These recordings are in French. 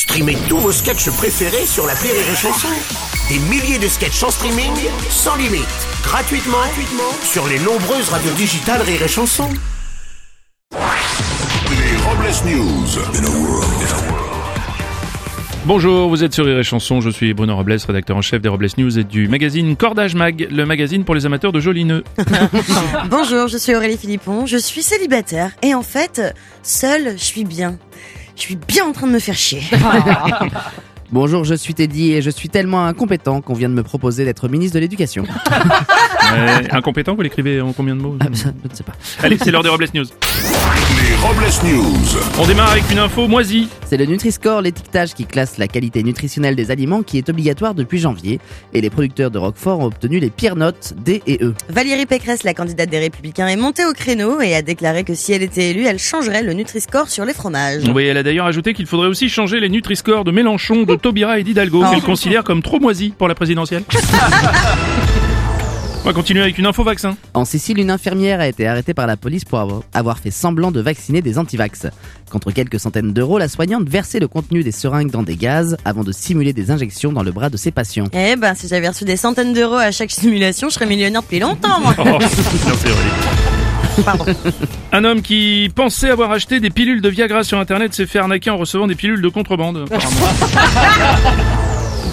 Streamez tous vos sketchs préférés sur la Rire et Chanson. Des milliers de sketchs en streaming, sans limite, gratuitement, gratuitement sur les nombreuses radios digitales Rire et Chanson. Les Robles News. Bonjour, vous êtes sur Rire et Chanson, je suis Bruno Robles, rédacteur en chef des Robles News et du magazine Cordage Mag, le magazine pour les amateurs de jolis nœuds. Bonjour, je suis Aurélie Philippon, je suis célibataire et en fait, seule, je suis bien. Je suis bien en train de me faire chier. Bonjour, je suis Teddy et je suis tellement incompétent qu'on vient de me proposer d'être ministre de l'Éducation. Euh, incompétent, vous l'écrivez en combien de mots Ah, ça, je ne sais pas. Allez, c'est l'heure des Robles News. Les Robles News. On démarre avec une info moisie. C'est le Nutri-Score, l'étiquetage qui classe la qualité nutritionnelle des aliments qui est obligatoire depuis janvier. Et les producteurs de Roquefort ont obtenu les pires notes D et E. Valérie Pécresse, la candidate des Républicains, est montée au créneau et a déclaré que si elle était élue, elle changerait le Nutri-Score sur les fromages. Oui, elle a d'ailleurs ajouté qu'il faudrait aussi changer les Nutri-Score de Mélenchon, de Taubira et d'Hidalgo, Oh. qu'elle considère comme trop moisis pour la présidentielle. On va continuer avec une info vaccin. En Sicile, une infirmière a été arrêtée par la police pour avoir- fait semblant de vacciner des antivax. Contre quelques centaines d'euros, la soignante versait le contenu des seringues dans des gaz avant de simuler des injections dans le bras de ses patients. Eh ben, si j'avais reçu des centaines d'euros à chaque simulation, je serais millionnaire depuis longtemps, moi. Oh. Pardon. Un homme qui pensait avoir acheté des pilules de Viagra sur internet s'est fait arnaquer en recevant des pilules de contrebande.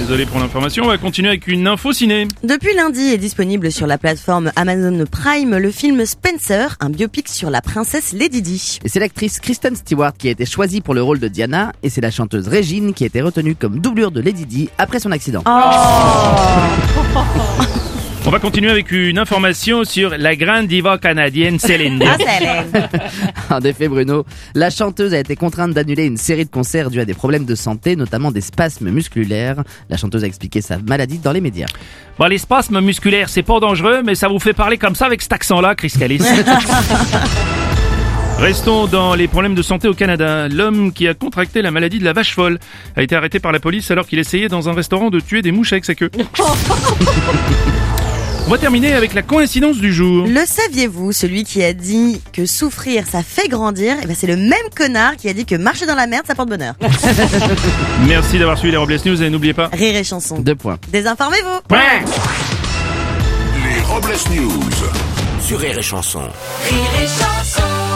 Désolé pour l'information, on va continuer avec une info ciné. Depuis lundi est disponible sur la plateforme Amazon Prime le film Spencer, un biopic sur la princesse Lady Di. Et c'est l'actrice Kristen Stewart qui a été choisie pour le rôle de Diana et c'est la chanteuse Régine qui a été retenue comme doublure de Lady Di après son accident. On va continuer avec une information sur la grande diva canadienne Céline Dion. Ah. En effet, Bruno, la chanteuse a été contrainte d'annuler une série de concerts dus à des problèmes de santé, notamment des spasmes musculaires. La chanteuse a expliqué sa maladie dans les médias. Bon, les spasmes musculaires, c'est pas dangereux, mais ça vous fait parler comme ça avec cet accent-là, Chris Callis. Restons dans les problèmes de santé au Canada. L'homme qui a contracté la maladie de la vache folle a été arrêté par la police alors qu'il essayait dans un restaurant de tuer des mouches avec sa queue. On va terminer avec la coïncidence du jour. Le saviez-vous, celui qui a dit que souffrir ça fait grandir, eh ben c'est le même connard qui a dit que marcher dans la merde ça porte bonheur. Merci d'avoir suivi les Robles News et n'oubliez pas... Rire et chanson. Deux points. Désinformez-vous. Les Robles News. Sur Rire et Chanson. Rire et chanson